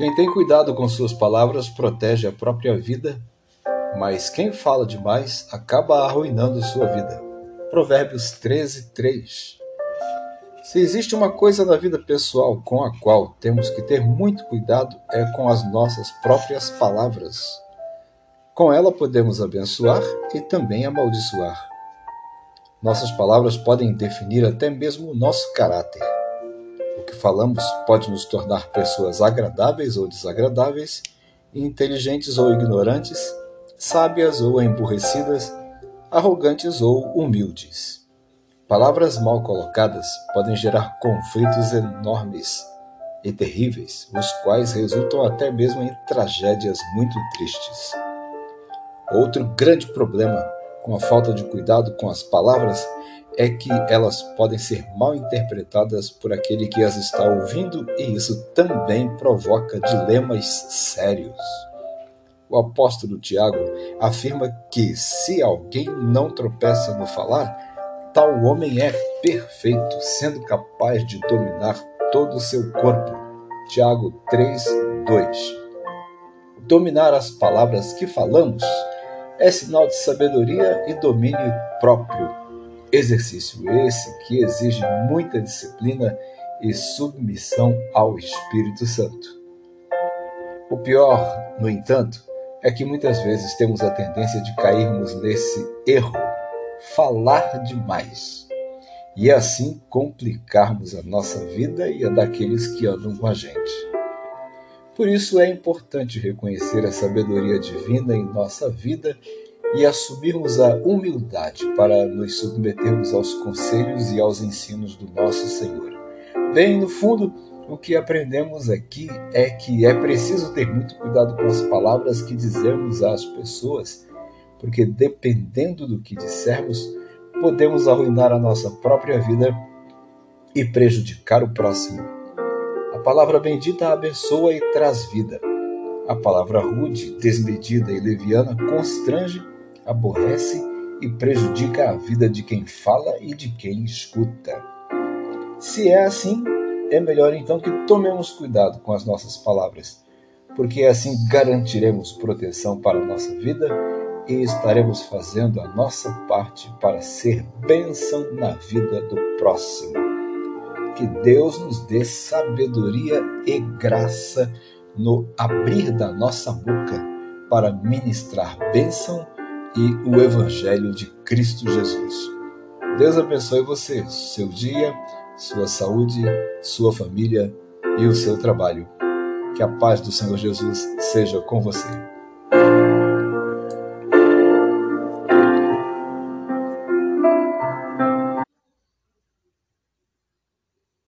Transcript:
Quem tem cuidado com suas palavras protege a própria vida, mas quem fala demais acaba arruinando sua vida. Provérbios 13, 3. Se existe uma coisa na vida pessoal com a qual temos que ter muito cuidado é com as nossas próprias palavras. Com ela podemos abençoar e também amaldiçoar. Nossas palavras podem definir até mesmo o nosso caráter que falamos pode nos tornar pessoas agradáveis ou desagradáveis, inteligentes ou ignorantes, sábias ou emburrecidas, arrogantes ou humildes. Palavras mal colocadas podem gerar conflitos enormes e terríveis, os quais resultam até mesmo em tragédias muito tristes. Outro grande problema com a falta de cuidado com as palavras é que elas podem ser mal interpretadas por aquele que as está ouvindo e isso também provoca dilemas sérios. O apóstolo Tiago afirma que se alguém não tropeça no falar, tal homem é perfeito, sendo capaz de dominar todo o seu corpo. Tiago 3, 2. Dominar as palavras que falamos é sinal de sabedoria e domínio próprio Exercício esse que exige muita disciplina e submissão ao Espírito Santo. O pior, no entanto, é que muitas vezes temos a tendência de cairmos nesse erro, falar demais, e assim complicarmos a nossa vida e a daqueles que andam com a gente. Por isso é importante reconhecer a sabedoria divina em nossa vida e assumirmos a humildade para nos submetermos aos conselhos e aos ensinos do nosso Senhor. Bem, no fundo, o que aprendemos aqui é que é preciso ter muito cuidado com as palavras que dizemos às pessoas, porque dependendo do que dissermos, podemos arruinar a nossa própria vida e prejudicar o próximo. A palavra bendita abençoa e traz vida. A palavra rude, desmedida e leviana constrange aborrece e prejudica a vida de quem fala e de quem escuta. Se é assim, é melhor então que tomemos cuidado com as nossas palavras, porque assim garantiremos proteção para a nossa vida e estaremos fazendo a nossa parte para ser bênção na vida do próximo. Que Deus nos dê sabedoria e graça no abrir da nossa boca para ministrar bênção e o Evangelho de Cristo Jesus. Deus abençoe você, seu dia, sua saúde, sua família e o seu trabalho. Que a paz do Senhor Jesus seja com você.